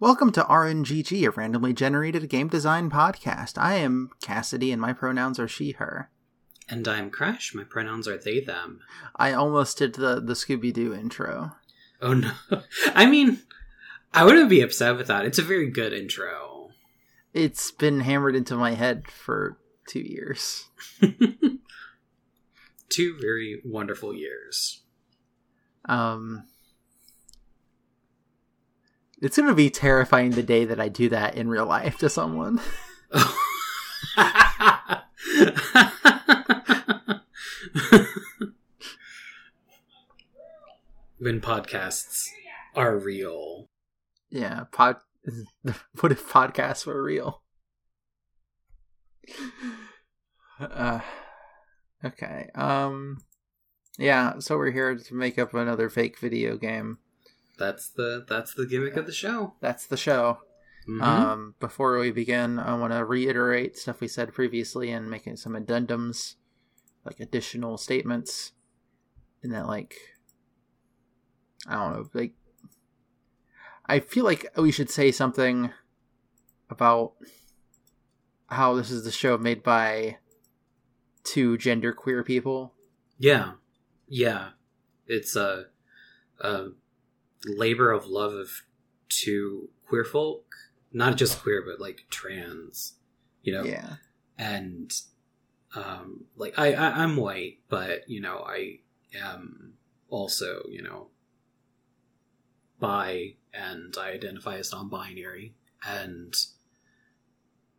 Welcome to RNGG, a randomly generated game design podcast. I am Cassidy, and my pronouns are she, her. And I'm Crash. My pronouns are they, them. I almost did the, the Scooby Doo intro. Oh no. I mean, I wouldn't be upset with that. It's a very good intro. It's been hammered into my head for two years. Two very wonderful years. Um, it's gonna be terrifying the day that I do that in real life to someone. when podcasts are real. Yeah, pod. What if podcasts were real? Uh, okay. Um. Yeah. So we're here to make up another fake video game. That's the that's the gimmick of the show. That's the show. Mhm. Um, before we begin, I want to reiterate stuff we said previously and making some addendums, like additional statements, and that like, I don't know, like, I feel like we should say something about how this is the show made by two genderqueer people. yeah, yeah. It's a, a labor of love of two queer folk, not just queer, but like trans. You know, Yeah, and um like I, I i'm white but you know i am also you know bi and i identify as non-binary and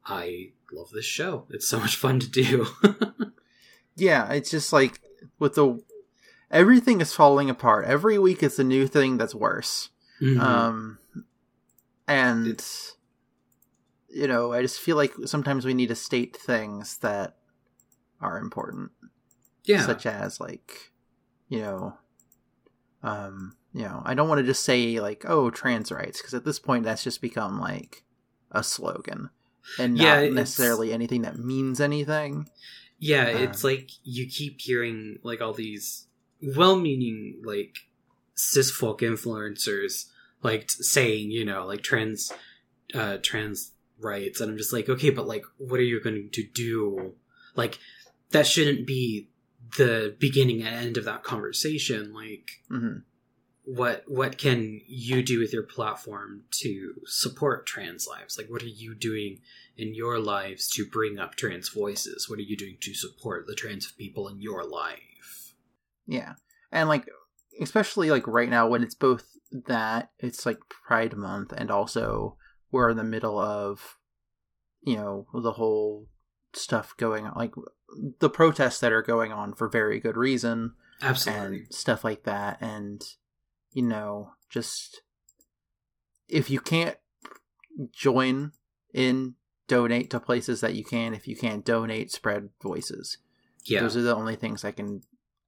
i love this show it's so much fun to do yeah. It's just like with the everything is falling apart. Every week it's a new thing that's worse. Mhm. um and you know i just feel like sometimes we need to state things that are important yeah such as like you know um you know i don't want to just say like oh trans rights because at this point that's just become like a slogan and not Yeah, it's- necessarily anything that means anything Yeah, Um, it's like you keep hearing like all these well-meaning like cis folk influencers like saying, you know, like trans uh trans rights and I'm just like, okay, but like what are you going to do? Like that shouldn't be the beginning and end of that conversation. Like hmm what what can you do with your platform to support trans lives like what are you doing in your lives to bring up trans voices what are you doing to support the trans people in your life Yeah. And like especially like right now when it's both that it's like Pride month and also we're in the middle of you know the whole stuff going on like the protests that are going on for very good reason absolutely. and stuff like that. And you know just if you can't join in donate to places that you can if you can't donate spread voices. Yeah. Those are the only things I can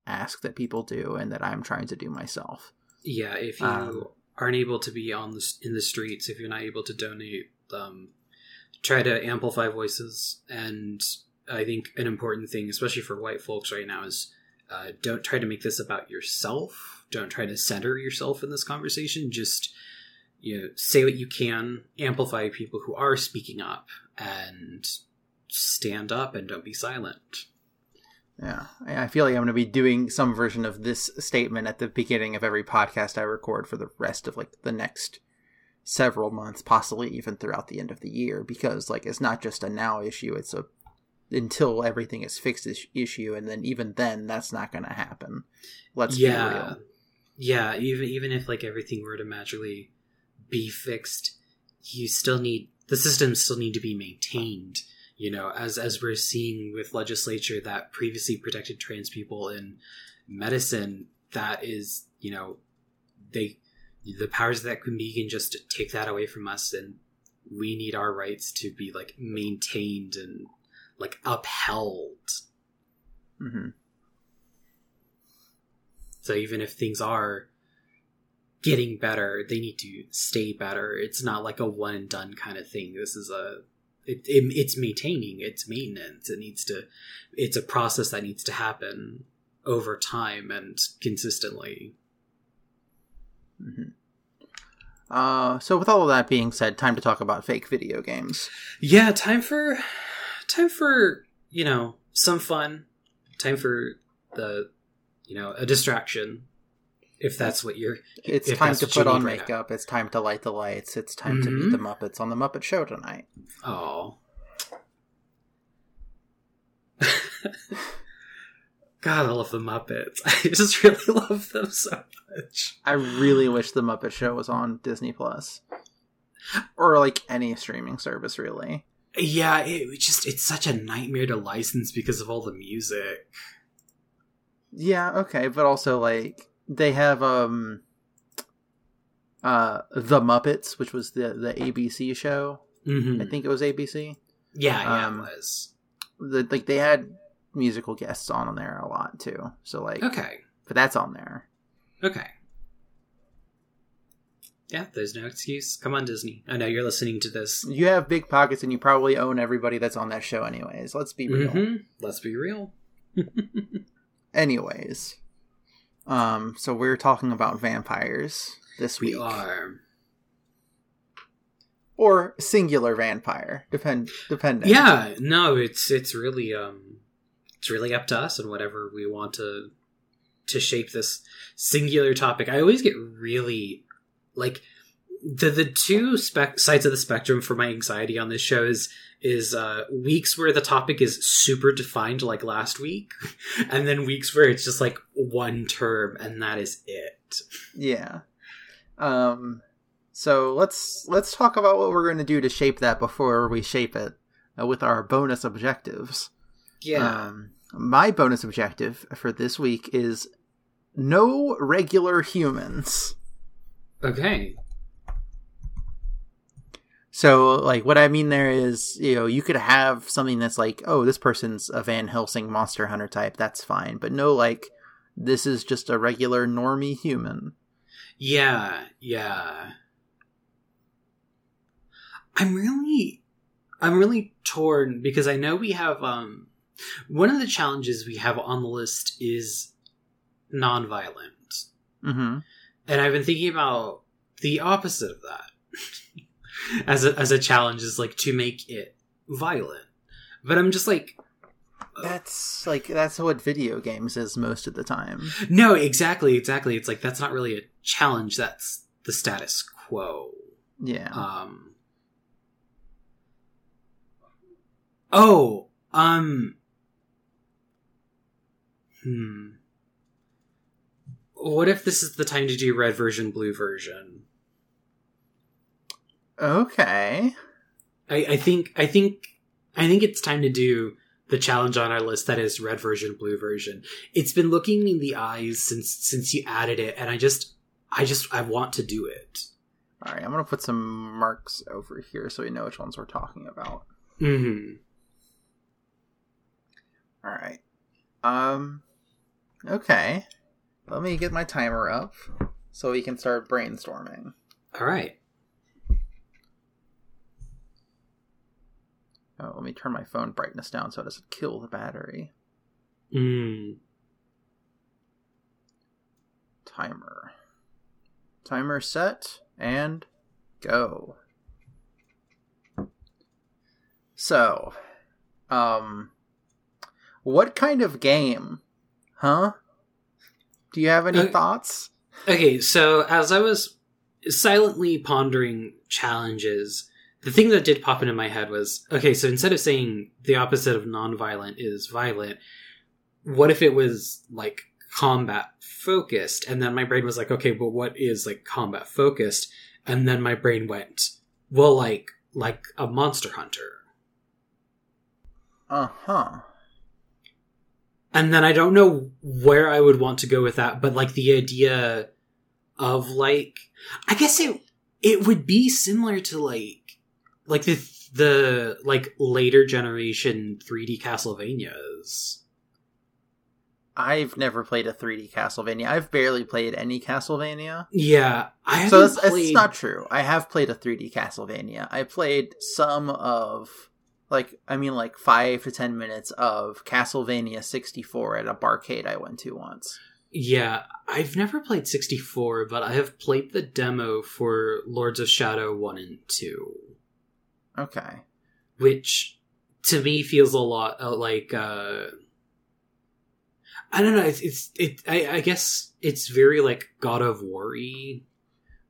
ask that people do and that I'm trying to do myself. yeah if you Um, aren't able to be on the in the streets if you're not able to donate um try to amplify voices. And i think an important thing especially for white folks right now is uh, don't try to make this about yourself. Don't try to center yourself in this conversation. Just you know say what you can amplify people who are speaking up and stand up and don't be silent Yeah, I feel like I'm going to be doing some version of this statement at the beginning of every podcast I record for the rest of like the next several months, possibly even throughout the end of the year, because like it's not just a now issue; it's a until everything is fixed is- issue, and then even then, that's not going to happen. Let's be yeah real. yeah even even if like everything were to magically be fixed you still need the systems still need to be maintained you know as as we're seeing with legislature that previously protected trans people in medicine that is you know they the powers that can be can just take that away from us and we need our rights to be like maintained and like upheld hmm So even if things are getting better, they need to stay better. It's not like a one and done kind of thing. This is a it, it, it's maintaining, it's maintenance. It needs to it's a process that needs to happen over time and consistently. hmm Uh, so with all of that being said, time to talk about fake video games. Yeah, time for time for you know some fun. Time for the you know a distraction. If that's what you're, It's time to put on need right now. makeup. It's time to light the lights. It's time to Mhm. meet the Muppets on the Muppet Show tonight. Oh. God, I love the Muppets. I just really love them so much. I really wish the Muppet Show was on Disney Plus, or like any streaming service. Really, Yeah, it just it's such a nightmare to license because of all the music. yeah, okay, but also like they have um, uh, the Muppets, which was the the ABC show. Mm-hmm. I think it was ABC. Yeah, yeah, Um, it was. The like they had musical guests on there a lot too. So like, Okay. but that's on there. Okay. Yeah, there's no excuse. Come on, Disney. I know you're listening to this. You have big pockets, and you probably own everybody that's on that show, anyways. Let's be real. hmm Let's be real. Anyways, um, so we're talking about vampires this We week, are. or singular vampire, depend depending. Yeah, no, it's it's really um it's really up to us and whatever we want to to shape this singular topic. I always get really like the the two spec sides of the spectrum for my anxiety on this show is is uh weeks where the topic is super defined like last week and then weeks where it's just like one term and that is it. yeah. Um, so let's let's talk about what we're going to do to shape that before we shape it uh, with our bonus objectives. Yeah. Um, my bonus objective for this week is no regular humans. okay. So, like, what I mean there is, you know, you could have something that's like, oh, this person's a Van Helsing monster hunter type. That's fine. But no, like, this is just a regular normie human. Yeah, yeah. I'm really I'm really torn because I know we have um one of the challenges we have on the list is nonviolent. Mm-hmm. And I've been thinking about the opposite of that. as a as a challenge is like to make it violent. But I'm just like That's like that's what video games is most of the time. no, exactly, exactly. It's like that's not really a challenge, that's the status quo. Yeah. Um. Oh, um. Hmm. What if this is the time to do red version, blue version? Okay. I, I think, I think, I think it's time to do the challenge on our list that is red version, blue version. It's been looking me in the eyes since since you added it, and I just, I just, I want to do it. All right. I'm gonna put some marks over here so we know which ones we're talking about. Mm-hmm. All right. Um. Okay. Let me get my timer up so we can start brainstorming. All right. Oh, let me turn my phone brightness down so it doesn't kill the battery. Hmm. Timer. Timer set and go. So, um, what kind of game? Huh? Do you have any Uh, thoughts? Okay, so as I was silently pondering challenges, the thing that did pop into my head was okay, so instead of saying the opposite of nonviolent is violent, what if it was like combat focused? And then my brain was like, okay, but what is like combat focused? And then my brain went, well, like like a monster hunter. Uh huh. and then I don't know where I would want to go with that, but like the idea of like, I guess it it would be similar to like like the the like later generation 3D Castlevanias. I've never played a 3D Castlevania. I've barely played any Castlevania. Yeah, I So that's, played. it's not true. I have played a 3D Castlevania. I played some of, like, I mean, like five to ten minutes of Castlevania 64 at a barcade I went to once. Yeah, I've never played 64, but I have played the demo for Lords of Shadow 1 and 2. Okay. Which to me feels a lot uh, like uh I don't know, it's, it's it I, I guess it's very like God of War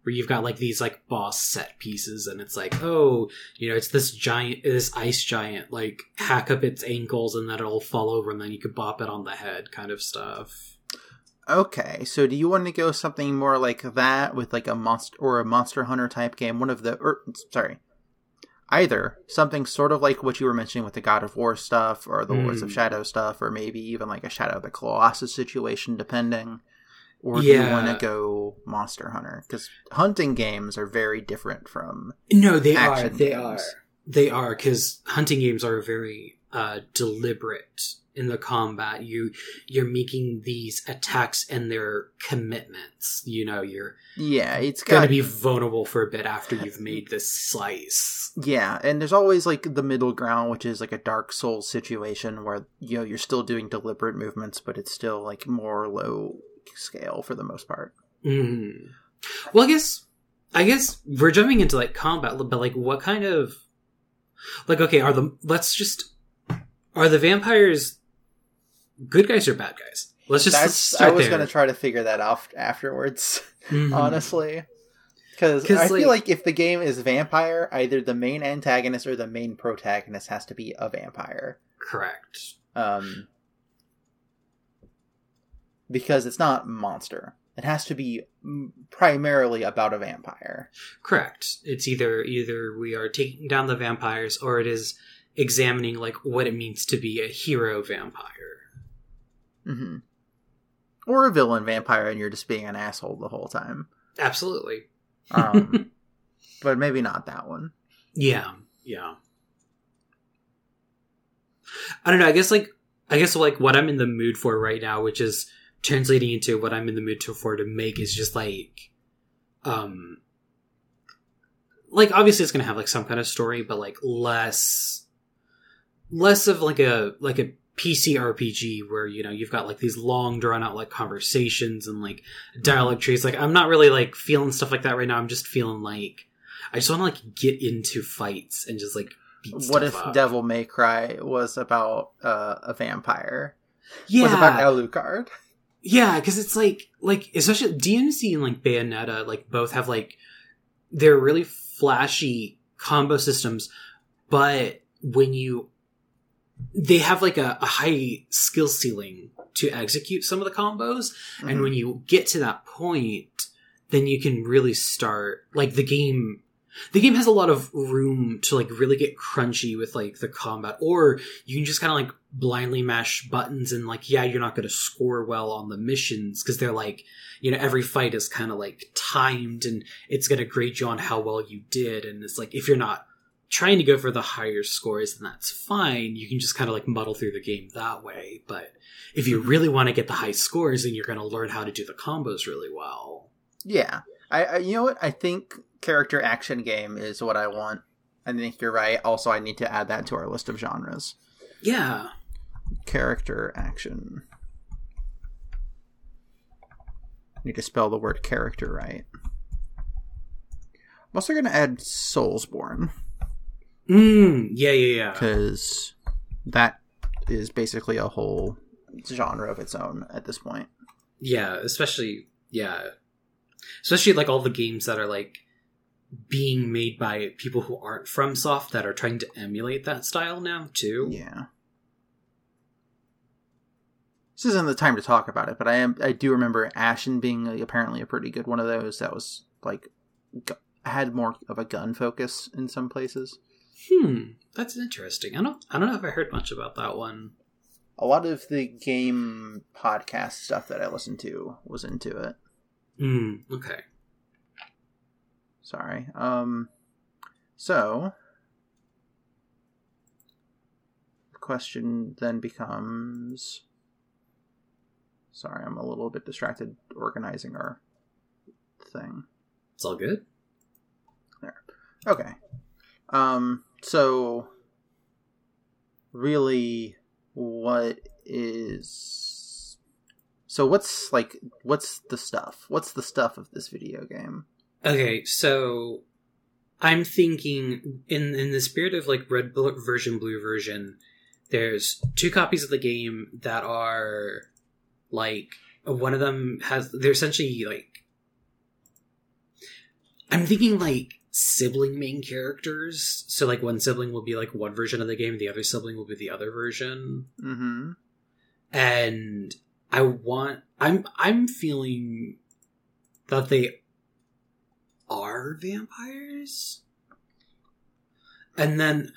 where you've got like these like boss set pieces and it's like oh you know it's this giant this ice giant like hack up its ankles and then it'll fall over and then you could bop it on the head kind of stuff Okay, so do you want to go something more like that with like a monster or a monster hunter type game? One of the, or sorry, either something sort of like what you were mentioning with the God of War stuff, or the mm. Lords of hmm. Shadow stuff, or maybe even like a Shadow of the Colossus situation, depending. Or do you want to go Monster Hunter? Because hunting games are very different from no, they are. They games. are. They are because hunting games are very uh, deliberate in the combat you you're making these attacks and their commitments you know you're yeah it's got, gonna be vulnerable for a bit after you've made this slice yeah and there's always like the middle ground which is like a dark soul situation where you know you're still doing deliberate movements but it's still like more low scale for the most part mm. well i guess i guess we're jumping into like combat but like what kind of like okay are the let's just are the vampires good guys or bad guys? Let's just That's, I was going to try to figure that out afterwards, mm-hmm. honestly. Because I like, feel like if the game is vampire, either the main antagonist or the main protagonist has to be a vampire. Correct. Um, because it's not monster. It has to be primarily about a vampire. Correct. It's either either we are taking down the vampires or it is examining like what it means to be a hero vampire. Mm-hmm. Or a villain vampire, and you're just being an asshole the whole time. Absolutely. Um, but maybe not that one. Yeah, yeah. I don't know. I guess like I guess like what I'm in the mood for right now, which is translating into what I'm in the mood to, for to make, is just like, um, like obviously it's gonna have like some kind of story, but like less, less of like a like a PC RPG where you know you've got like these long drawn out like conversations and like dialogue mm-hmm. trees. Like I'm not really like feeling stuff like that right now. I'm just feeling like I just want to like get into fights and just like what if up. Devil May Cry was about uh, a vampire? Yeah, was about Alucard. Yeah, because it's like like especially DMC and like Bayonetta like both have like they're really flashy combo systems, but when you they have like a, a, high skill ceiling to execute some of the combos. Mm-hmm. and when you get to that point then you can really start like the game the game has a lot of room to like really get crunchy with like the combat. Or you can just kind of like blindly mash buttons and like yeah you're not going to score well on the missions because they're like you know every fight is kind of like timed and it's going to grade you on how well you did. And it's like if you're not trying to go for the higher scores, then that's fine. You can just kind of like muddle through the game that way. But if you mm-hmm. really want to get the high scores, then you're going to learn how to do the combos really well. Yeah, I, I you know what I think character action game is what I want. I think you're right. Also, I need to add that to our list of genres. Yeah, character action. Need to spell the word character right. I'm also going to add Soulsborne. Mm, yeah, yeah, yeah. Because that is basically a whole genre of its own at this point. Yeah, especially yeah, especially like all the games that are like being made by people who aren't FromSoft that are trying to emulate that style now too. Yeah. This isn't the time to talk about it, but I am I do remember Ashen being like, apparently a pretty good one of those that was like had more of a gun focus in some places. Hmm, that's interesting. I don't I don't know if I heard much about that one. A lot of the game podcast stuff that I listened to was into it. Hmm, okay. Sorry. Um so the question then becomes Sorry, I'm a little bit distracted organizing our thing. It's all good. There. Okay. Um so really what is So what's like what's the stuff? What's the stuff of this video game? Okay, so I'm thinking in in the spirit of like red bl- version, blue version. There's two copies of the game that are like one of them has they're essentially like I'm thinking like sibling main characters. So like one sibling will be like one version of the game, the other sibling will be the other version. Mm-hmm. And I want I'm I'm feeling that they are vampires. And then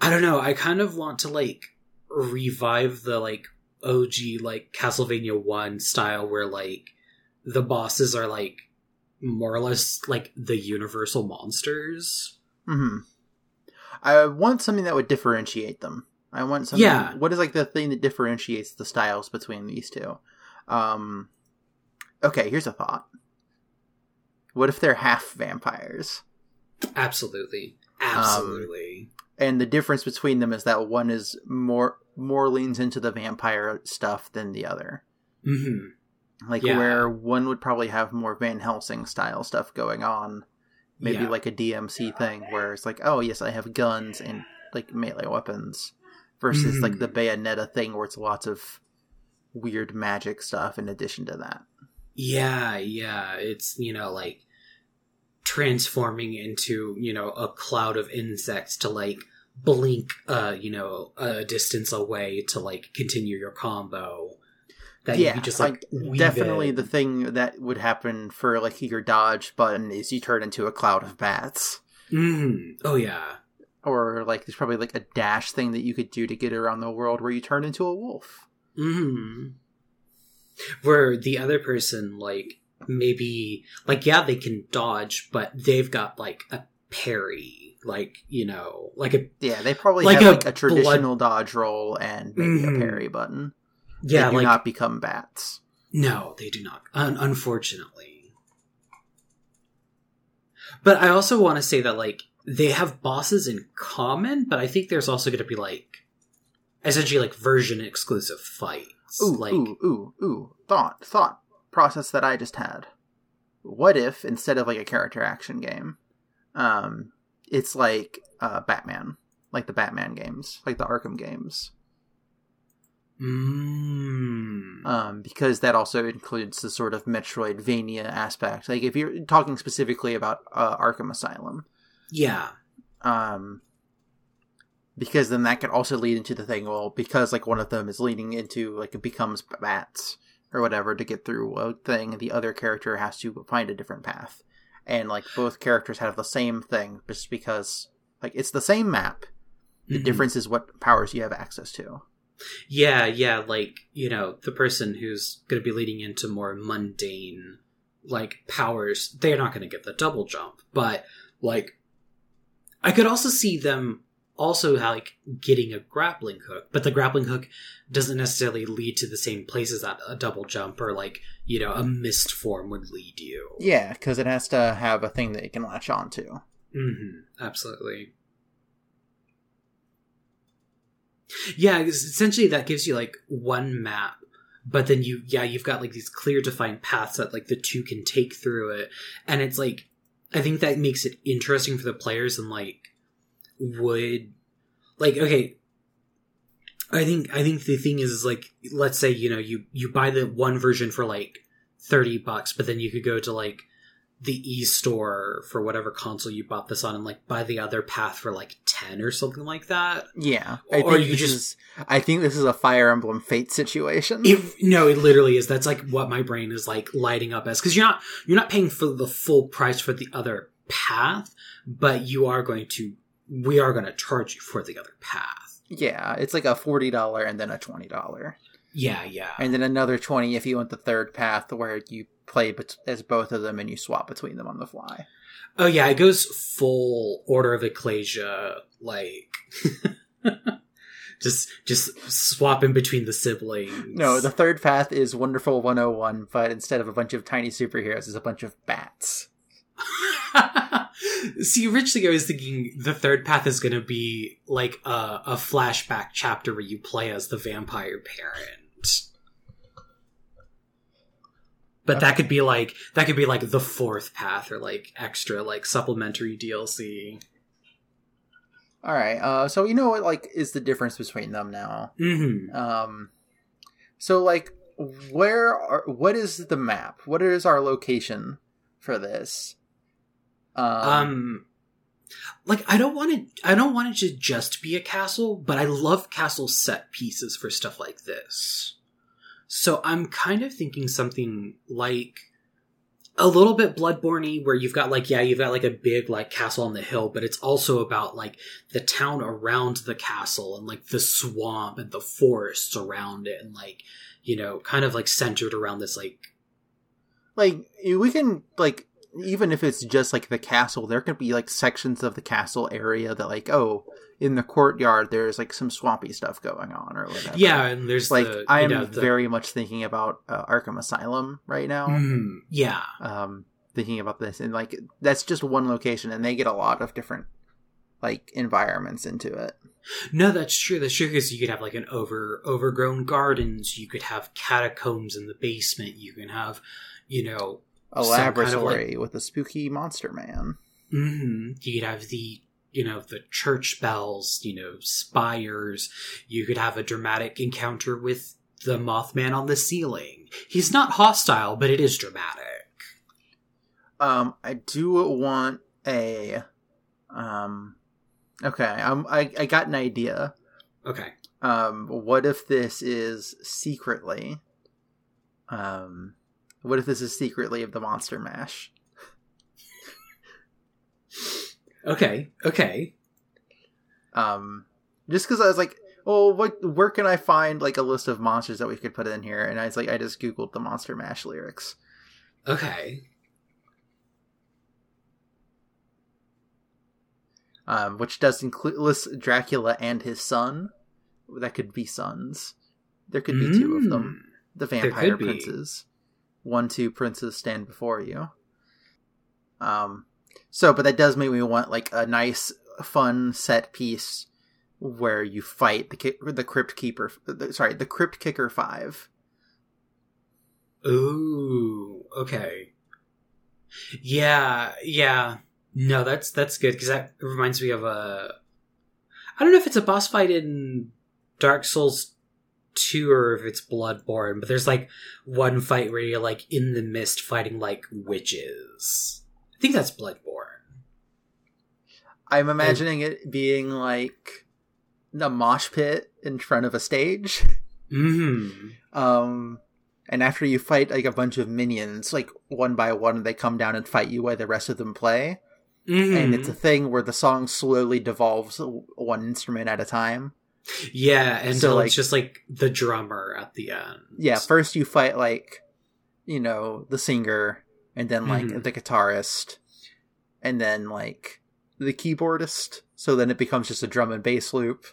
I don't know, I kind of want to like revive the like OG like Castlevania 1 style where like the bosses are like more or less like the universal monsters. Mm-hmm. I want something that would differentiate them. I want something. Yeah. What is like the thing that differentiates the styles between these two? Um. Okay, here's a thought. What if they're half vampires? Absolutely. Absolutely. and the difference between them is that one is more more leans into the vampire stuff than the other. hmm Like Yeah. where one would probably have more Van Helsing style stuff going on, maybe Yeah. like a DMC thing where it's like, oh yes, I have guns and like melee weapons, versus Mhm. like the Bayonetta thing where it's lots of weird magic stuff in addition to that. Yeah, yeah. It's, you know, like transforming into, you know, a cloud of insects to like blink uh, you know, a distance away to like continue your combo. That you yeah, could just like, weave definitely in. the thing that would happen for like your dodge button is you turn into a cloud of bats. Mhm. Oh yeah. or like there's probably like a dash thing that you could do to get around the world where you turn into a wolf. hmm Where the other person, like, maybe, like, yeah, they can dodge, but they've got, like, a parry. Like, you know, like a, Yeah, they probably Like have a like a traditional dodge roll and maybe Mhm. a parry button. Yeah, they do like, not become bats. no, they do not, un- unfortunately. But I also want to say that, like, they have bosses in common, but I think there's also going to be, like, essentially, like, version exclusive fights. Ooh, like, ooh, ooh, ooh! Thought, thought process that I just had. What if instead of like a character action game, um, it's like uh, Batman, like the Batman games, like the Arkham games. Mm, um, because that also includes the sort of Metroidvania aspect. Like if you're talking specifically about uh, Arkham Asylum, yeah. um, because then that could also lead into the thing. Well, because like one of them is leading into like it becomes bats or whatever to get through a thing, the other character has to find a different path, and like both characters have the same thing just because like it's the same map. The Mhm. difference is what powers you have access to. Yeah, yeah, like, you know, the person who's going to be leading into more mundane, like, powers, they're not going to get the double jump. But, like, I could also see them also, like, getting a grappling hook, but the grappling hook doesn't necessarily lead to the same places that a double jump or, like, you know, a mist form would lead you. Yeah, because it has to have a thing that it can latch onto. hmm absolutely. Yeah, essentially that gives you like one map, but then you yeah you've got like these clear defined paths that like the two can take through it, and it's like I think that makes it interesting for the players and like would like okay. I think I think the thing is, is like let's say you know you you buy the one version for like thirty bucks, but then you could go to like the e store for whatever console you bought this on and like buy the other path for like 10 or something like that? Yeah, I Or you just- is. I think this is a Fire Emblem Fate situation. it, no it literally is. That's like what my brain is like lighting up as. Because you're not you're not paying for the full price for the other path but you are going to we are going to charge you for the other path. Yeah, it's like a forty dollar and then a twenty dollar, yeah yeah. And then another twenty if you want the third path where you play bet- as both of them and you swap between them on the fly. oh yeah it goes full order of ecclesia like just just swapping between the siblings No, the third path is Wonderful 101, but instead of a bunch of tiny superheroes, it's a bunch of bats. See, originally I was thinking the third path is going to be like a, a flashback chapter where you play as the vampire parent. But that could be like that could be like the fourth path or like extra like supplementary DLC. All right. Uh, so you know what like is the difference between them now? Mm-hmm. Um, so like, where are what is the map? What is our location for this? Um, Um, like I don't want it. I don't want it to just be a castle, but I love castle set pieces for stuff like this. So I'm kind of thinking something like a little bit bloodborne where you've got like yeah you've got like a big like castle on the hill but it's also about like the town around the castle and like the swamp and the forests around it and like you know kind of like centered around this like like we can like even if it's just like the castle, there could be like sections of the castle area that like oh in the courtyard there's like some swampy stuff going on or whatever. yeah and there's like the, I'm know, the- very much thinking about uh, Arkham Asylum right now. Mhm, yeah Um, thinking about this and like that's just one location, and they get a lot of different like environments into it. No, that's true. That's true because you could have like an over overgrown gardens. You could have catacombs in the basement. You can have, you know, A Some kind of, laboratory with a spooky monster man. hmm you could have the you know the church bells. You know, spires. You could have a dramatic encounter with the Mothman on the ceiling. He's not hostile, but it is dramatic. Um, I do want a, um, okay, um, I I got an idea. Okay. Um, what if this is secretly, um, what if this is secretly of the Monster Mash? Okay. Okay. Um, just because I was like, oh, what? Where can I find like a list of monsters that we could put in here? And I was like, I just googled the Monster Mash lyrics. Okay. um, which does include list Dracula and his son. That could be sons. There could be two of them. The vampire could be. princes. One, two princes stand before you. Um, so, but that does make me want like a nice, fun set piece where you fight the the crypt keeper. the- Sorry, the crypt kicker five. Ooh, okay. Yeah, yeah. No, that's that's good because that reminds me of a. I don't know if it's a boss fight in Dark Souls two or if it's Bloodborne, but there's like one fight where you're like in the mist fighting like witches. I think that's Bloodborne. I'm imagining it being like a mosh pit in front of a stage. Hmm. Um, and after you fight like a bunch of minions, like one by one, they come down and fight you while the rest of them play. Mm-hmm. And it's a thing where the song slowly devolves one instrument at a time. yeah, and So, like- it's just like the drummer at the end. Yeah, first you fight like, you know, the singer, and then like Mhm. the guitarist, and then like the keyboardist. So then it becomes just a drum and bass loop,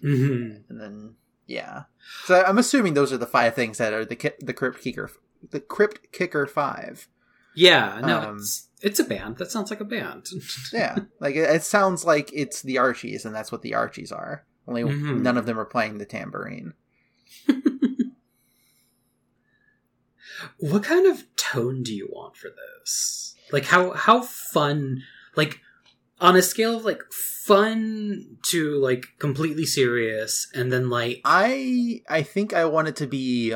hmm and then yeah. So I'm assuming those are the five things that are the ki- the crypt kicker, the crypt kicker five. Yeah, no, Um, it's it's a band. That sounds like a band. Yeah, like it, it sounds like it's the Archies, and that's what the Archies are. Only Mhm. none of them are playing the tambourine. what kind of tone do you want for this? Like how how fun like on a scale of like fun to like completely serious and then like I I think I want it to be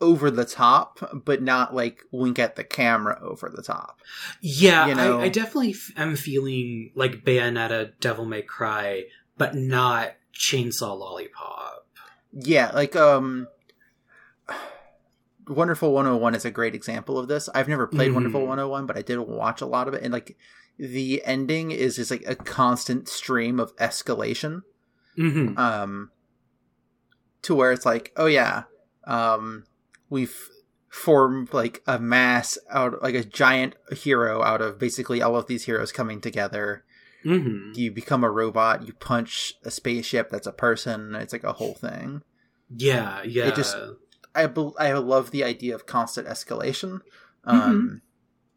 over the top, but not like wink at the camera over the top. yeah, you know- I, I definitely f- am feeling like Bayonetta Devil May Cry but not Chainsaw Lollipop. Yeah, like um Wonderful 101 is a great example of this. I've never played Mhm. Wonderful 101, but I did watch a lot of it and like the ending is just like a constant stream of escalation. Mhm. um to where it's like oh yeah um we've formed like a mass out like a giant hero out of basically all of these heroes coming together Mhm. you become a robot you punch a spaceship that's a person it's like a whole thing Yeah, yeah. It just- i bel i love the idea of constant escalation um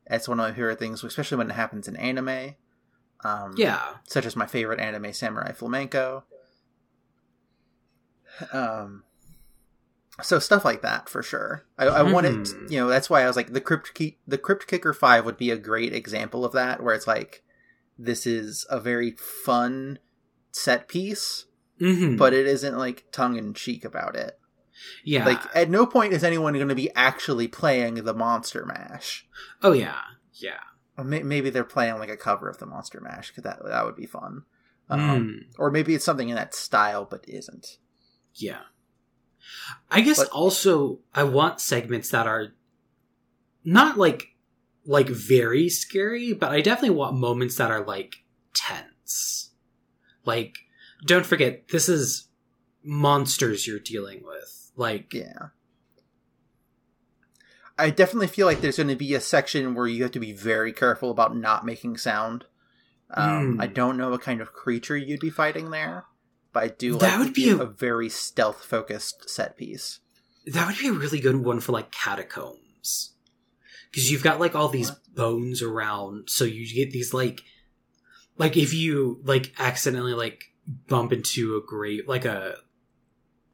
it's one of my favorite things especially when it happens in anime um yeah. such as my favorite anime, Samurai Flamenco. Um, so stuff like that for sure. I, I wanted, Hmm. you know, that's why I was like the crypt Ki- the crypt kicker five would be a great example of that, where it's like this is a very fun set piece, Mhm. but it isn't like tongue in cheek about it. Yeah, Like at no point is anyone going to be actually playing the Monster Mash. oh yeah, yeah. Or may- maybe they're playing like a cover of the Monster Mash because that that would be fun. Um, Mm. Or maybe it's something in that style, but isn't. Yeah. I guess But- also I want segments that are not like like very scary, but I definitely want moments that are like tense. Like don't forget this is monsters you're dealing with. Like Yeah. I definitely feel like there's going to be a section where you have to be very careful about not making sound. Um, Mm. I don't know what kind of creature you'd be fighting there, but I do That like would be a- a very stealth focused set piece. that would be a really good one for like catacombs. Cuz you've got like all these What? bones around so you get these like like if you like accidentally like bump into a grave like a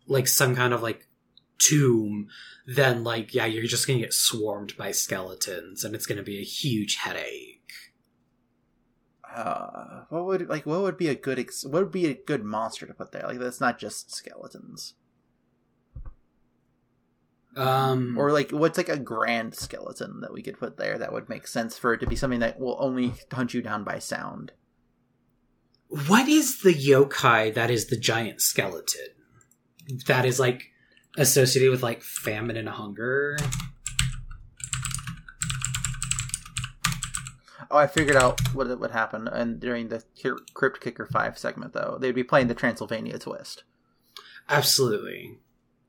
like some kind of like tomb then like yeah you're just gonna get swarmed by skeletons and it's gonna be a huge headache Uh, what would like what would be a good ex- what would be a good monster to put there? Like that's not just skeletons, um or like what's like a grand skeleton that we could put there that would make sense for it to be something that will only hunt you down by sound. what is the yokai that is the giant skeleton that is like associated with like famine and hunger Oh, I figured out what would happen, and during the Crypt Kicker Five segment, though, they'd be playing the Transylvania Twist. absolutely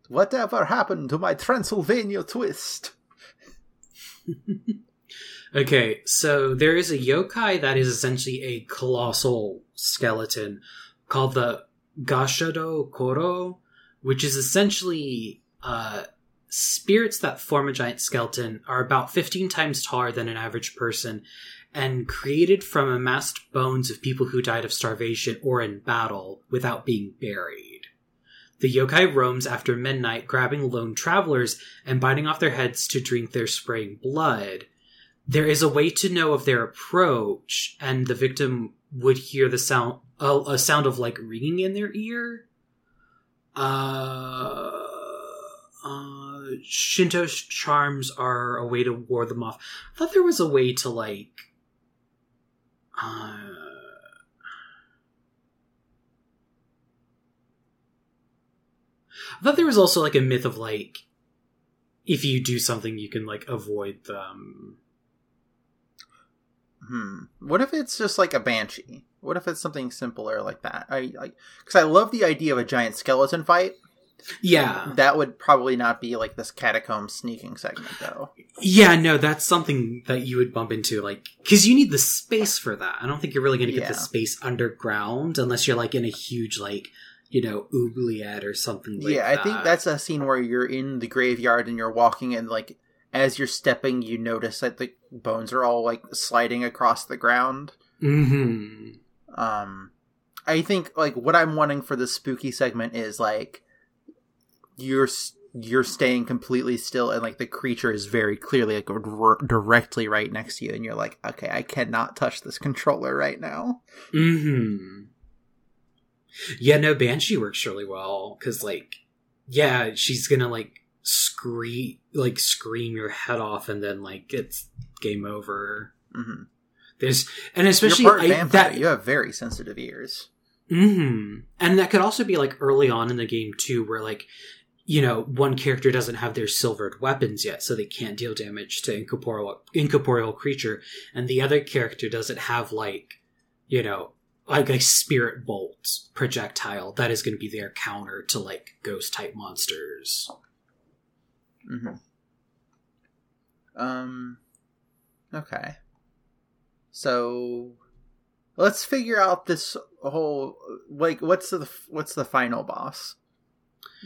Whatever happened to my Transylvania Twist? Okay, so there is a yokai that is essentially a colossal skeleton called the Gashadokuro, which is essentially uh, spirits that form a giant skeleton are about 15 times taller than an average person and created from amassed bones of people who died of starvation or in battle without being buried. The yokai roams after midnight, grabbing lone travelers and biting off their heads to drink their spraying blood there is a way to know of their approach, and the victim would hear the sound, a, a sound of like ringing in their ear. Uh, uh, Shinto charms are a way to ward them off. I thought there was a way to like, uh, I thought there was also like a myth of like, if you do something, you can like avoid them. Hmm. What if it's just like a banshee? What if it's something simpler like that? I like because I love the idea of a giant skeleton fight. Yeah. That would probably not be like this catacomb sneaking segment, though. Yeah, no, that's something that you would bump into, like, because you need the space for that. I don't think you're really going to get Yeah. the space underground unless you're, like, in a huge, like, you know, oubliette or something like yeah, that. I think that's a scene where you're in the graveyard and you're walking, and like as you're stepping, you notice that the bones are all like sliding across the ground. hmm um i think like what i'm wanting for the spooky segment is like you're you're staying completely still and like the creature is very clearly like dir- directly right next to you and you're like okay i cannot touch this controller right now. Hmm Yeah, no, Banshee works really well, because, like, yeah, she's gonna, like, scream, like, scream your head off, and then, like, it's game over. hmm There's, and especially I- that, you have very sensitive ears hmm And that could also be like early on in the game too, where like, you know, one character doesn't have their silvered weapons yet, so they can't deal damage to incorporeal incorporeal creature, and the other character doesn't have like, you know, like a spirit bolt projectile that is going to be their counter to like ghost type monsters. Mm-hmm. um okay so let's figure out this whole like what's the what's the final boss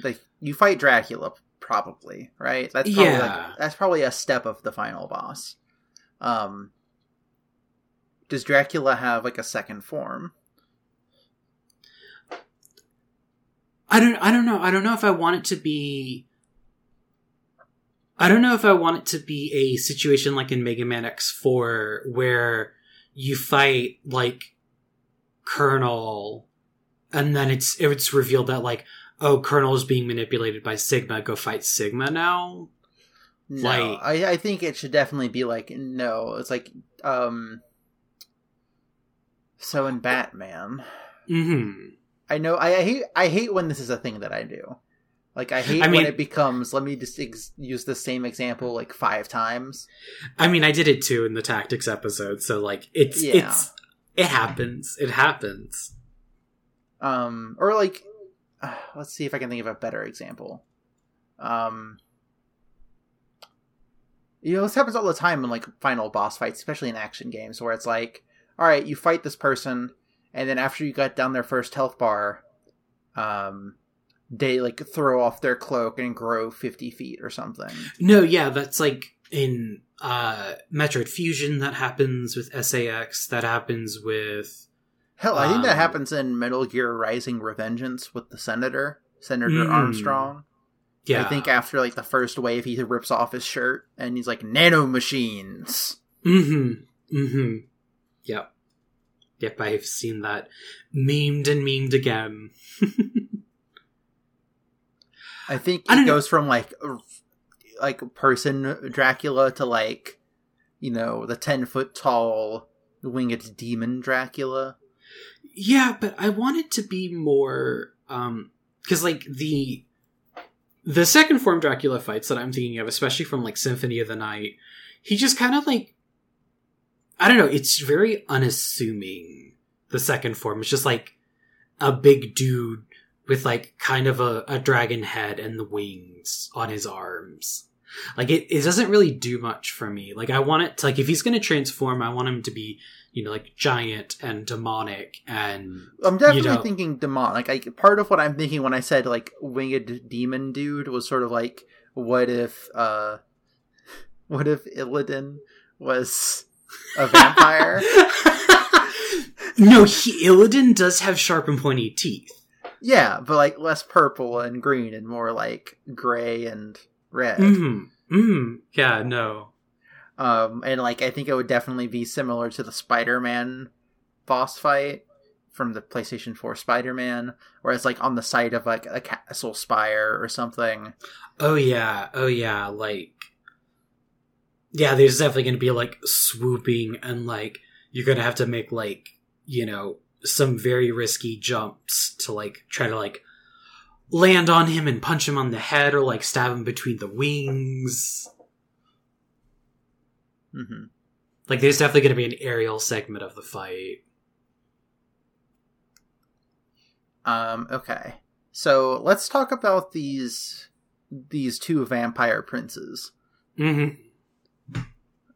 like you fight dracula probably right that's probably Yeah. like, that's probably a step of the final boss um does dracula have like a second form I don't I don't know. I don't know if I want it to be I don't know if I want it to be a situation like in Mega Man X4 where you fight like Colonel and then it's it's revealed that like oh Colonel is being manipulated by Sigma go fight Sigma now. No, Like- I, I think it should definitely be like no. It's like um. So in Batman, Mhm. I know I, I hate I hate when this is a thing that I do. Like I hate I mean- when it becomes. Let me just ex- use the same example like five times. I mean I did it too in the tactics episode so like it's Yeah. it's it happens. It happens. Um, or like, uh, let's see if I can think of a better example. Um, you know, this happens all the time in like final boss fights, especially in action games, where it's like, all right, you fight this person, and then after you got down their first health bar, um, they like throw off their cloak and grow fifty feet or something. No, yeah, that's like in uh Metroid Fusion that happens with SAX, that happens with Hell, I think that Um, happens in Metal Gear Rising: Revengeance with the Senator, Senator Mm. Armstrong. yeah. I think after like the first wave, he rips off his shirt and he's like nano machines. Mhm. Mhm. Yep. Yep, I've seen that memed and memed again. I think I it don't know. goes from like like person Dracula to like you know the ten foot tall winged demon Dracula. Yeah, but I want it to be more um cuz like the the second form Dracula fights that I'm thinking of, especially from like Symphony of the Night, he just kind of like I don't know, it's very unassuming. The second form it's just like a big dude with like kind of a, a dragon head and the wings on his arms. Like it, it doesn't really do much for me. Like I want it to like if he's gonna transform, I want him to be, you know, like giant and demonic and I'm definitely know- thinking demon. Like I, part of what I'm thinking when I said like winged demon dude was sort of like what if uh what if Illidan was a vampire? no, he Illidan does have sharp and pointy teeth. Yeah, but like less purple and green and more like gray and red. Mm. Mm. Yeah, no. Um, and like I think it would definitely be similar to the Spider-Man boss fight from the PlayStation 4 Spider-Man, where it's like on the side of like a castle spire or something. Oh yeah, oh yeah, like Yeah, there's definitely gonna be like swooping and like you're gonna have to make like, you know, some very risky jumps to like try to like land on him and punch him on the head or like stab him between the wings. Mm-hmm. Like there's definitely gonna be an aerial segment of the fight. Um, okay, so let's talk about these these two vampire princes. Mm-hmm.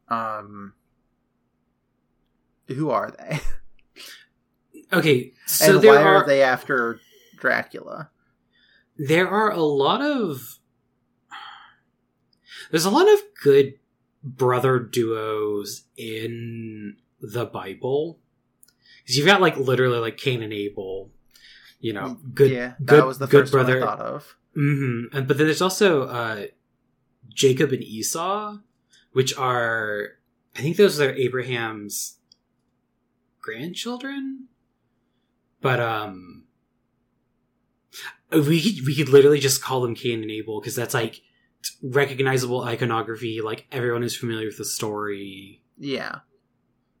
Um, who are they, Okay, so and there why are, are they after Dracula? there are a lot of there's a lot of good brother duos in the Bible because you've got like literally like Cain and Abel, you know, good, yeah, that good, was the good first brother. one I thought of. hmm And but then there's also uh, Jacob and Esau, which are I think those are Abraham's grandchildren. But um, we could, we could literally just call them Cain and Abel because that's like recognizable iconography. Like everyone is familiar with the story. Yeah.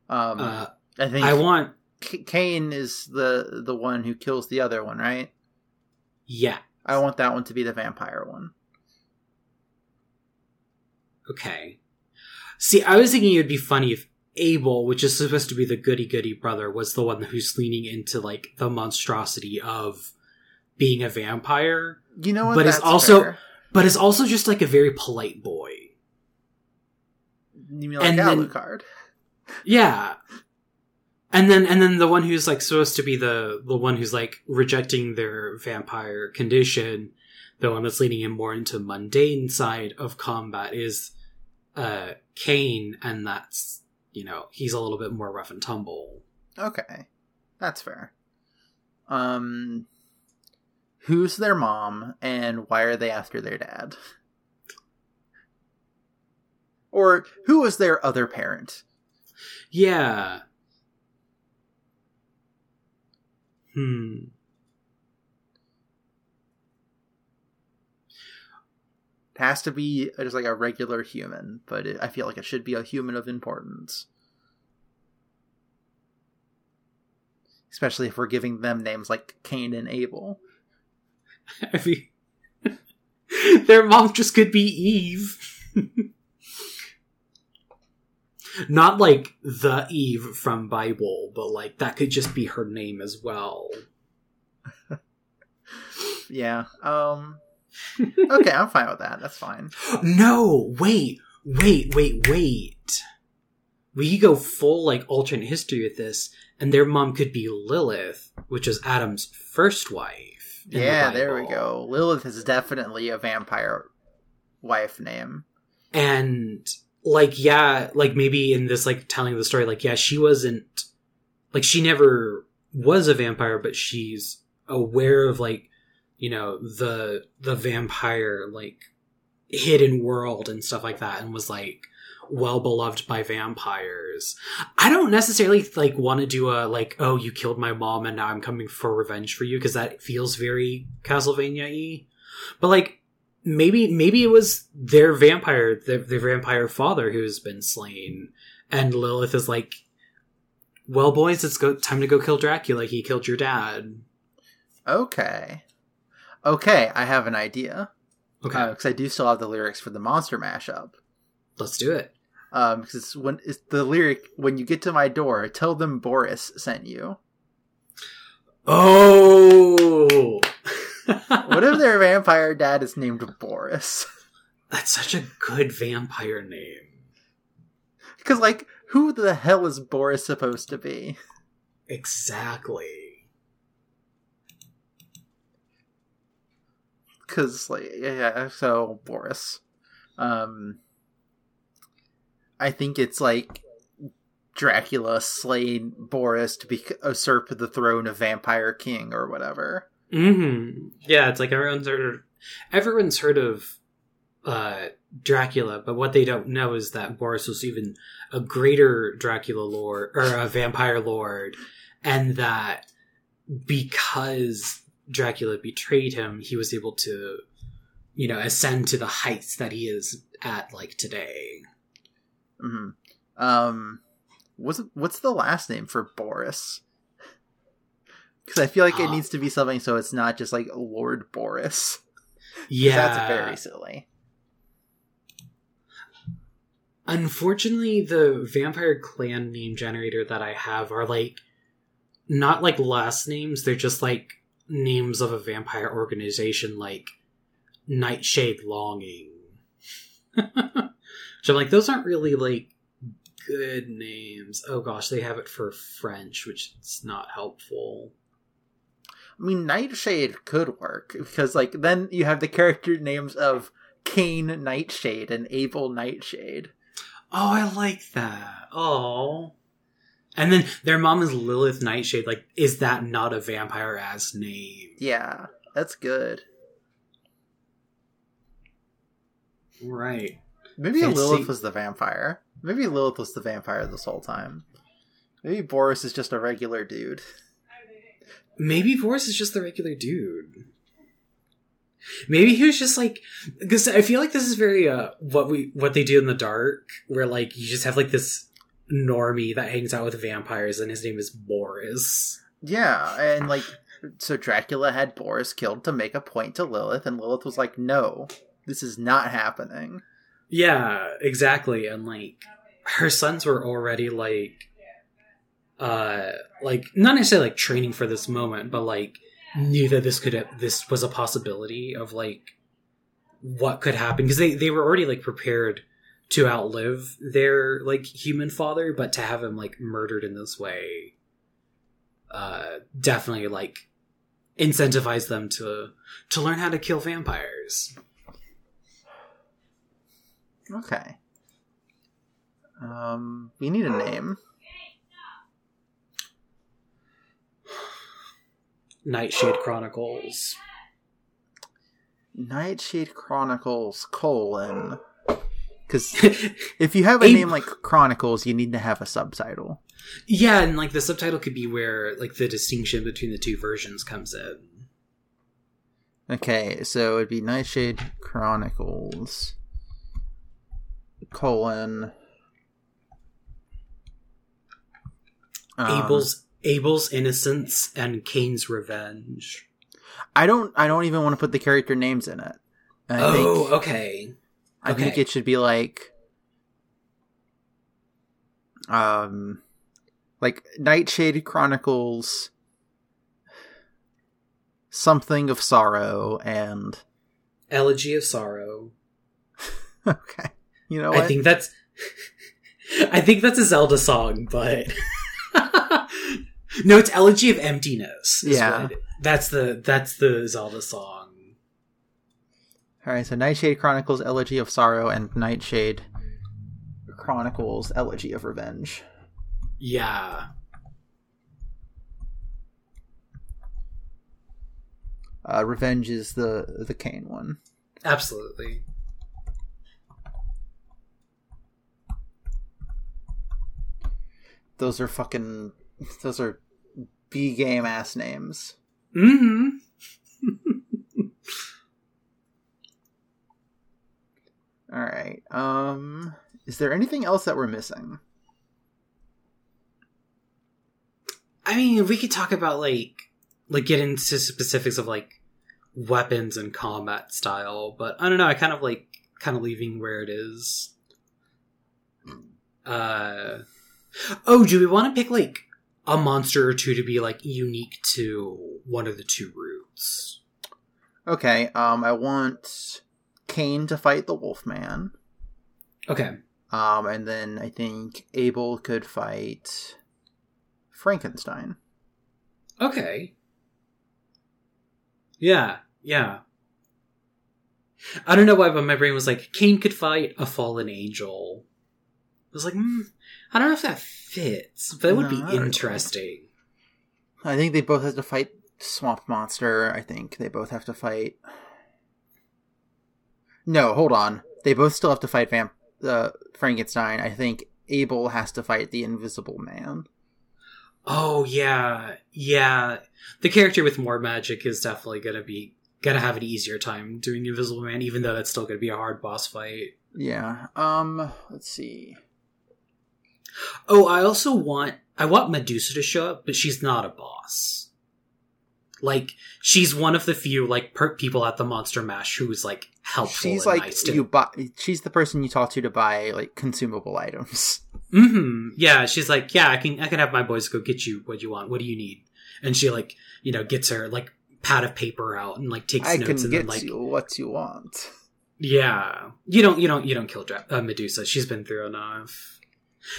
Um, Uh, I think I want C- Cain is the the one who kills the other one, right? yeah I want that one to be the vampire one. Okay. See, I was thinking it would be funny if Abel, which is supposed to be the goody goody brother, was the one who's leaning into like the monstrosity of being a vampire, You know what? But it's also- fair. but is also just like a very polite boy. you mean like and then- Alucard? Yeah. And then and then the one who's like supposed to be the the one who's like rejecting their vampire condition, the one that's leading him more into mundane side of combat is uh Cain and that's you know, he's a little bit more rough and tumble. Okay, that's fair. Um, who's their mom, and why are they after their dad? Or who was their other parent? Yeah. Hmm. It has to be just like a regular human, but it, I feel like it should be a human of importance. Especially if we're giving them names like Cain and Abel. I mean, their mom just could be Eve. Not like the Eve from Bible, but like that could just be her name as well. Yeah. Um Okay, I'm fine with that. That's fine. No, wait, wait, wait, wait. We go full like alternate history with this, and their mom could be Lilith, which is Adam's first wife. in the Yeah, there we go. Lilith is definitely a vampire wife name. and like yeah like maybe in this like telling the story like yeah she wasn't like she never was a vampire but she's aware of like you know the the vampire like hidden world and stuff like that and was like well beloved by vampires. I don't necessarily like want to do a like oh you killed my mom and now i'm coming for revenge for you because that feels very castlevania-y. But like maybe maybe it was their vampire their, their vampire father who's been slain and lilith is like well boys it's go time to go kill dracula. He killed your dad. Okay. Okay, I have an idea. okay Because I do still have the lyrics for the monster mashup. let's do it Um, because it's when it's the lyric when you get to my door, tell them Boris sent you. oh What if their vampire dad is named Boris? that's such a good vampire name Because like, who the hell is Boris supposed to be? exactly Because like, yeah, so Boris. Um, I think it's like Dracula slayed Boris to be usurp the throne of vampire king or whatever. mm-hmm. Yeah, it's like everyone's heard of, everyone's heard of uh, Dracula, but what they don't know is that Boris was even a greater Dracula lord or a vampire lord, and that because Dracula betrayed him, he was able to, you know, ascend to the heights that he is at like today. hmm Um, what's what's the last name for Boris? Because I feel like it Uh, needs to be something so it's not just like Lord Boris. Yeah, that's very silly. Unfortunately, the vampire clan name generator that I have are like not like last names, they're just like names of a vampire organization like Nightshade Longing. so I'm like, those aren't really like good names. Oh gosh, they have it for French, which is not helpful. I mean, Nightshade could work because like then you have the character names of Cain Nightshade and Abel Nightshade. Oh, I like that. Oh. And then their mom is Lilith Nightshade. Like, is that not a vampire ass name? Yeah, that's good. Right. Maybe Fancy- Lilith was the vampire. Maybe Lilith was the vampire this whole time. Maybe Boris is just a regular dude. Maybe Boris is just the regular dude. Maybe he was just like because I feel like this is very uh what we what they do in the dark, where like you just have like this normie that hangs out with vampires and his name is Boris. Yeah, and like so Dracula had Boris killed to make a point to Lilith, and Lilith was like, "No, this is not happening." Yeah, exactly. And like her sons were already like uh like not necessarily like training for this moment, but like knew that this could this was a possibility of like what could happen because they they were already like prepared to outlive their like human father, but to have him like murdered in this way uh definitely like incentivize them to to learn how to kill vampires. Okay. Um, we need a name. Nightshade Chronicles. Nightshade Chronicles colon Because if you have a Ab- name like Chronicles, you need to have a subtitle. yeah, and like the subtitle could be where like the distinction between the two versions comes in. Okay, so it'd be Nightshade Chronicles colon um, Abel's Abel's innocence and Cain's revenge. I don't. I don't even want to put the character names in it. I oh, think, okay. I think it should be like, um, like Nightshade Chronicles, something of sorrow, and Elegy of Sorrow. okay, you know what? I think that's I think that's a Zelda song, but no, it's Elegy of Emptiness. Yeah. what- that's the that's the Zelda song. All right, so Nightshade Chronicles Elegy of Sorrow and Nightshade Chronicles Elegy of Revenge. Yeah. Uh, Revenge is the the Cain one. Absolutely. Those are fucking. Those are B game ass names. hmm All right. Um, is there anything else that we're missing? I mean, we could talk about like like get into specifics of like weapons and combat style, but I don't know. I kind of like kind of leaving where it is. Uh oh, do we want to pick like a monster or two to be like unique to one of the two routes? Okay. Um, I want Cain to fight the Wolfman. Okay. Um, and then I think Abel could fight Frankenstein. Okay. Yeah, yeah. I don't know why, but my brain was like, Cain could fight a fallen angel. I was like, hmm, I don't know if that fits, but it would No, be interesting. I think they both have to fight Swamp Monster. I think they both have to fight. No, hold on. They both still have to fight Vamp uh, Frankenstein. I think Abel has to fight the Invisible Man. Oh yeah, yeah. The character with more magic is definitely gonna be gonna have an easier time doing Invisible Man, even though that's still gonna be a hard boss fight. Yeah. Um. Let's see. Oh, I also want I want Medusa to show up, but she's not a boss. Like she's one of the few like per- people at the Monster Mash who's like helpful. She's and like nice to- you buy. She's the person you talk to to buy like consumable items. hmm Yeah, she's like, yeah, I can I can have my boys go get you what you want. What do you need? And she like you know gets her like pad of paper out and like takes I notes and then like you what you want. yeah, you don't you don't you don't kill Dra- uh, Medusa. She's been through enough.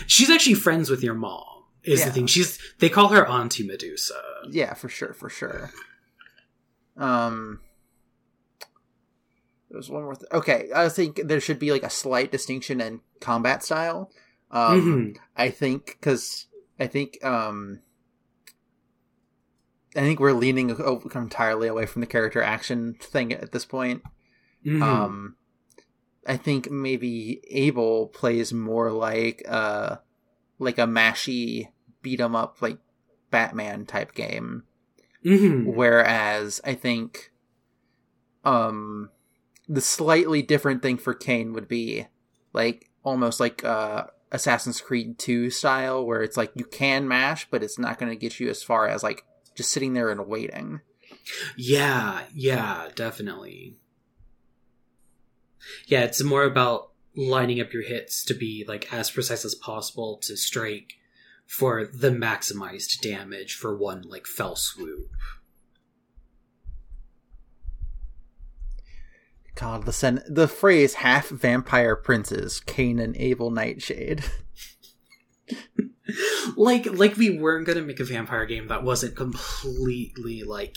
She's actually friends with your mom. Is Yeah. the thing she's they call her Auntie Medusa. Yeah, for sure, for sure. Um, there's one more. Th- okay, I think there should be like a slight distinction in combat style. Um, Mhm. I think because I think um, I think we're leaning entirely away from the character action thing at this point. Mhm. Um, I think maybe Abel plays more like uh like a mashy beat 'em up like Batman type game, Mhm. whereas I think um the slightly different thing for Cain would be like almost like uh Assassin's Creed 2 style where it's like you can mash but it's not going to get you as far as like just sitting there and waiting. Yeah, yeah, definitely. Yeah, it's more about lining up your hits to be like as precise as possible to strike for the maximized damage for one like fell swoop. God, the sen- the phrase half vampire princes, Cain and Abel Nightshade. like like we weren't gonna make a vampire game that wasn't completely like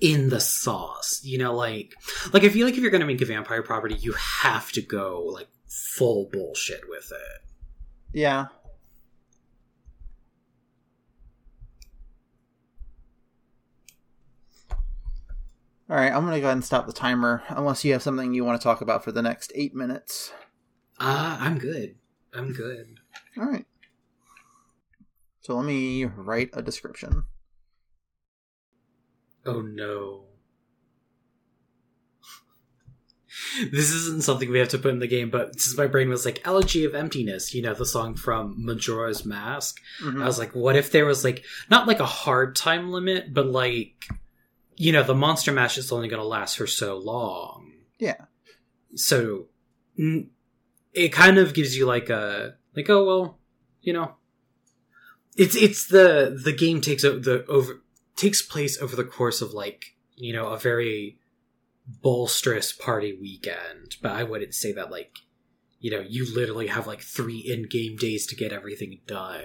in the sauce you know like like i feel like if you're gonna make a vampire property you have to go like full bullshit with it Yeah. All right, I'm gonna go ahead and stop the timer. Unless you have something you want to talk about for the next eight minutes. Uh, I'm good. I'm good. All right. So let me write a description. Oh no. this isn't something we have to put in the game, but since my brain was like Elegy of Emptiness, you know, the song from Majora's Mask, Mhm. I was like, what if there was like not like a hard time limit, but like you know, the monster mash is only going to last for so long. Yeah. So n- it kind of gives you like a like oh well, you know, it's it's the the game takes o- the over takes place over the course of like you know a very bolsterous party weekend, but I wouldn't say that like you know you literally have like three in game days to get everything done.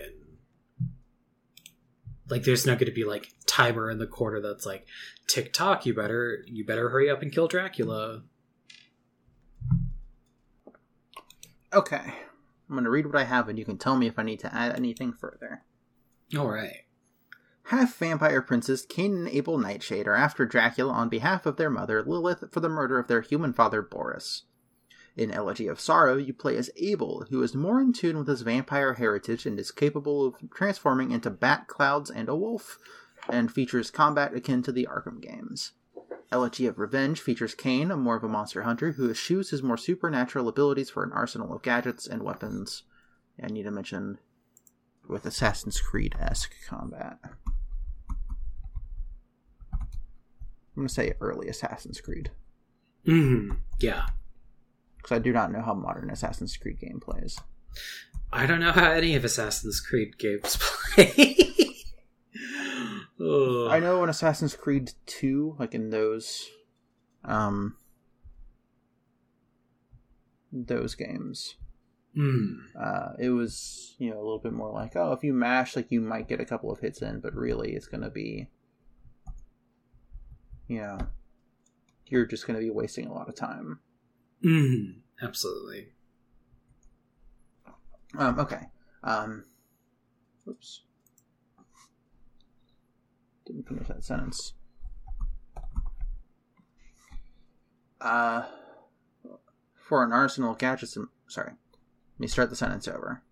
Like there's not going to be like timer in the corner that's like tick tock. You better you better hurry up and kill Dracula. Okay. I'm going to read what I have and you can tell me if I need to add anything further. All right. Half vampire princes Cain and Abel Nightshade are after Dracula on behalf of their mother Lilith for the murder of their human father Boris. In Elegy of Sorrow, you play as Abel, who is more in tune with his vampire heritage and is capable of transforming into bat clouds and a wolf, and features combat akin to the Arkham games. Elegy of Revenge features Cain, a more of a monster hunter, who eschews his more supernatural abilities for an arsenal of gadgets and weapons. I need to mention with Assassin's Creed esque combat. I'm going to say early Assassin's Creed, hmm Yeah. Because I do not know how modern Assassin's Creed game plays. I don't know how any of Assassin's Creed games play. oh. I know in Assassin's Creed 2, like in those, um, those games, Mm. uh, it was, you know, a little bit more like, oh, if you mash, like, you might get a couple of hits in, but really it's going to be, you know, you're just going to be wasting a lot of time. Mm. Absolutely. Um, okay. Um, oops. Didn't finish that sentence. Uh, for an arsenal of gadgets and. Sorry. Let me start the sentence over.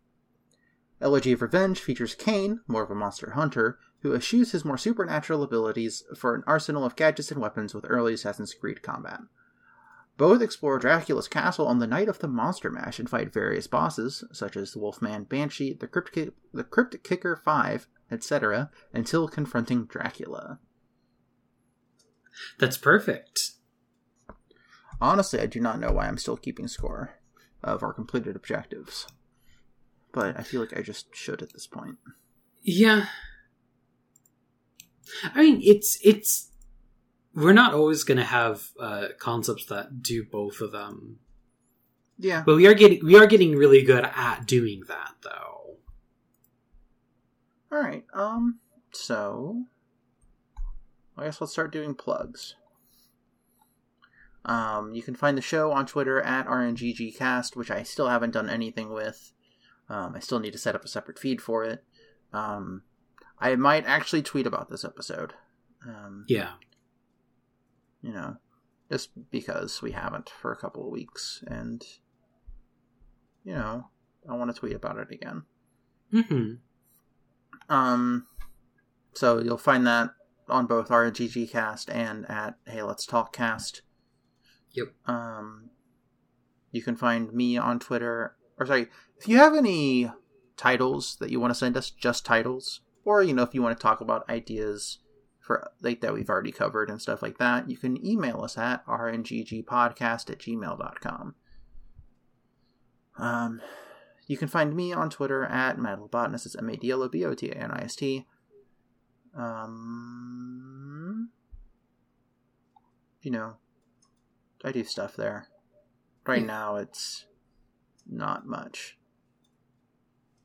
Elegy of Revenge features Cain, more of a monster hunter, who eschews his more supernatural abilities for an arsenal of gadgets and weapons with early Assassin's Creed combat. Both explore Dracula's castle on the night of the Monster Mash and fight various bosses, such as the Wolfman Banshee, the Crypt, the Crypt Kicker 5, etc., until confronting Dracula. That's perfect. Honestly, I do not know why I'm still keeping score of our completed objectives. But I feel like I just should at this point. Yeah. I mean, it's it's we're not always going to have uh, concepts that do both of them, Yeah. but we are getting we are getting really good at doing that, though. Alright, um, so. I guess let's start doing plugs. Um, you can find the show on Twitter at RNGGcast, which I still haven't done anything with. Um, I still need to set up a separate feed for it. Um, I might actually tweet about this episode. Um, Yeah. You know, just because we haven't for a couple of weeks, and you know, I want to tweet about it again. hmm Um, so you'll find that on both RGG Cast and at Hey Let's Talk Cast. Yep. Um, you can find me on Twitter. Or sorry, if you have any titles that you want to send us, just titles, or you know, if you want to talk about ideas for like that we've already covered and stuff like that, you can email us at rnggpodcast at gmail.com. Um, you can find me on Twitter at madlobotanist. It's M-A-D-L-O-B-O-T-A-N-I-S-T. Um, you know, I do stuff there. Right now, it's not much,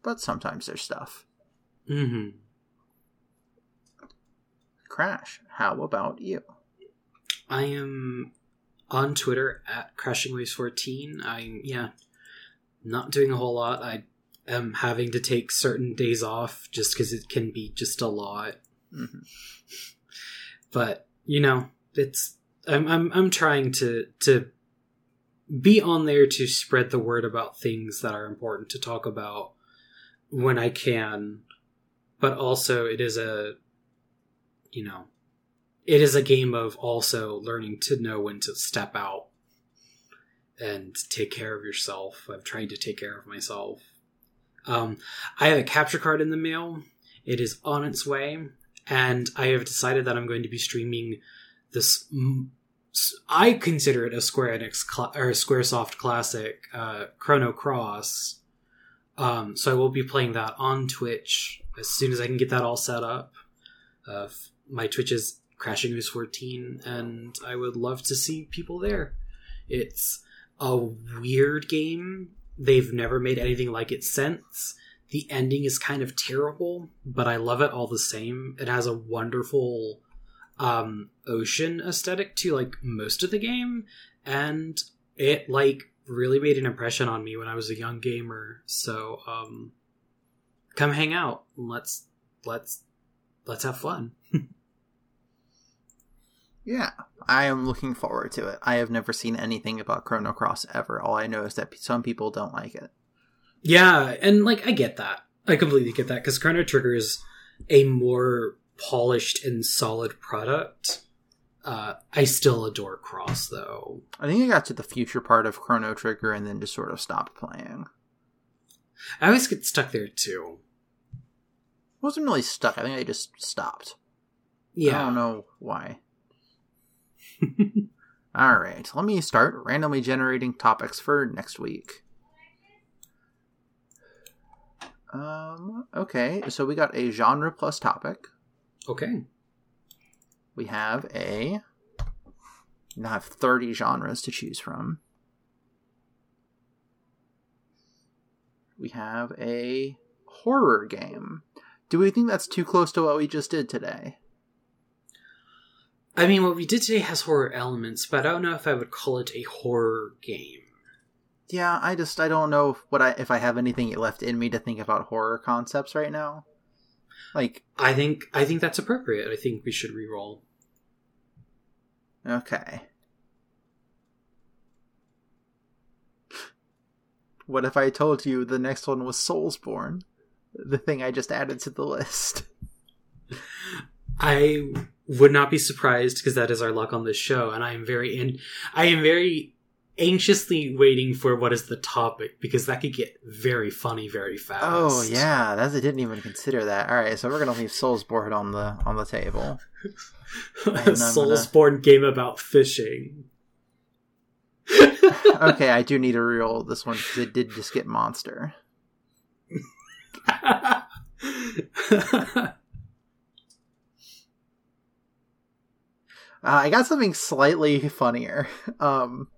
but sometimes there's stuff. hmm Crash, how about you? I am on Twitter at crashingwaves14. I'm yeah, not doing a whole lot. I am having to take certain days off just because it can be just a lot. hmm But you know, it's I'm I'm I'm trying to to be on there to spread the word about things that are important to talk about when I can. But also, it is a, you know, it is a game of also learning to know when to step out and take care of yourself. I'm trying to take care of myself. Um, I have a capture card in the mail. It is on its way, and I have decided that I'm going to be streaming this. I consider it a Square Enix cl- or SquareSoft classic, uh, Chrono Cross. Um, so I will be playing that on Twitch as soon as I can get that all set up. Uh, my Twitch is Crashing News 14, and I would love to see people there. It's a weird game. They've never made anything like it since. The ending is kind of terrible, but I love it all the same. It has a wonderful um, ocean aesthetic to like most of the game, and it like really made an impression on me when I was a young gamer. So um, come hang out. Let's let's let's have fun. yeah, I am looking forward to it. I have never seen anything about Chrono Cross ever. All I know is that some people don't like it. Yeah, and like I get that. I completely get that because Chrono Trigger is a more polished and solid product. Uh, I still adore Cross though. I think I got to the future part of Chrono Trigger and then just sort of stopped playing. I always get stuck there too. I wasn't really stuck. I think I just stopped. Yeah. I don't know why. All right, let me start randomly generating topics for next week. Um, okay, so we got a genre plus topic. Okay. We have a. Now have 30 genres to choose from. We have a horror game. Do we think that's too close to what we just did today? I mean, what we did today has horror elements, but I don't know if I would call it a horror game. Yeah, I just I don't know what I if I have anything left in me to think about horror concepts right now. Like I think I think that's appropriate. I think we should re-roll. Okay. What if I told you the next one was Soulsborne? The thing I just added to the list. I would not be surprised because that is our luck on this show, and I am very in. I am very anxiously waiting for what is the topic because that could get very funny very fast. Oh yeah, that's I didn't even consider that. All right, so we're gonna leave Soulsborne on the on the table. a Soulsborne gonna... game about fishing. okay, I do need a real this one because it did just get monster. uh, I got something slightly funnier. Um,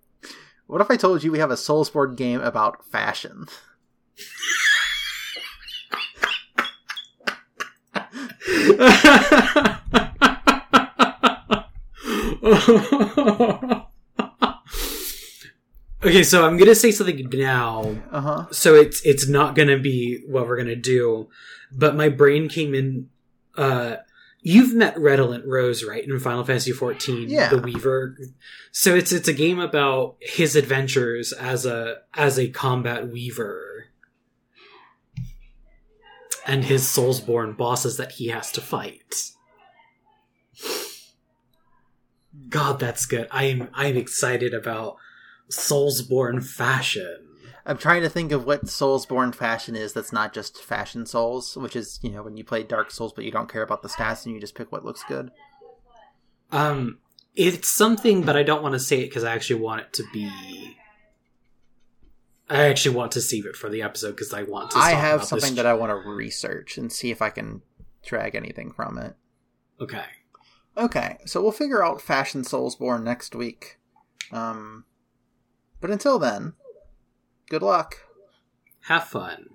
what if I told you we have a Soulsborne game about fashion? okay, so I'm gonna say something now. Uh-huh. So it's it's not gonna be what we're gonna do, but my brain came in uh you've met Redolent Rose, right, in Final Fantasy XIV, yeah. the Weaver. So it's it's a game about his adventures as a as a combat weaver. And his Soulsborne bosses that he has to fight. God, that's good. I'm I'm excited about Soulsborne fashion. I'm trying to think of what Soulsborne fashion is that's not just fashion Souls, which is, you know, when you play Dark Souls but you don't care about the stats and you just pick what looks good. Um, it's something, but I don't want to say it because I actually want it to be. I actually want to save it for the episode because I want to. I have something that I want to research and see if I can drag anything from it. Okay. Okay, so we'll figure out Fashion Soulsborne next week. Um, but until then, Good luck. Have fun.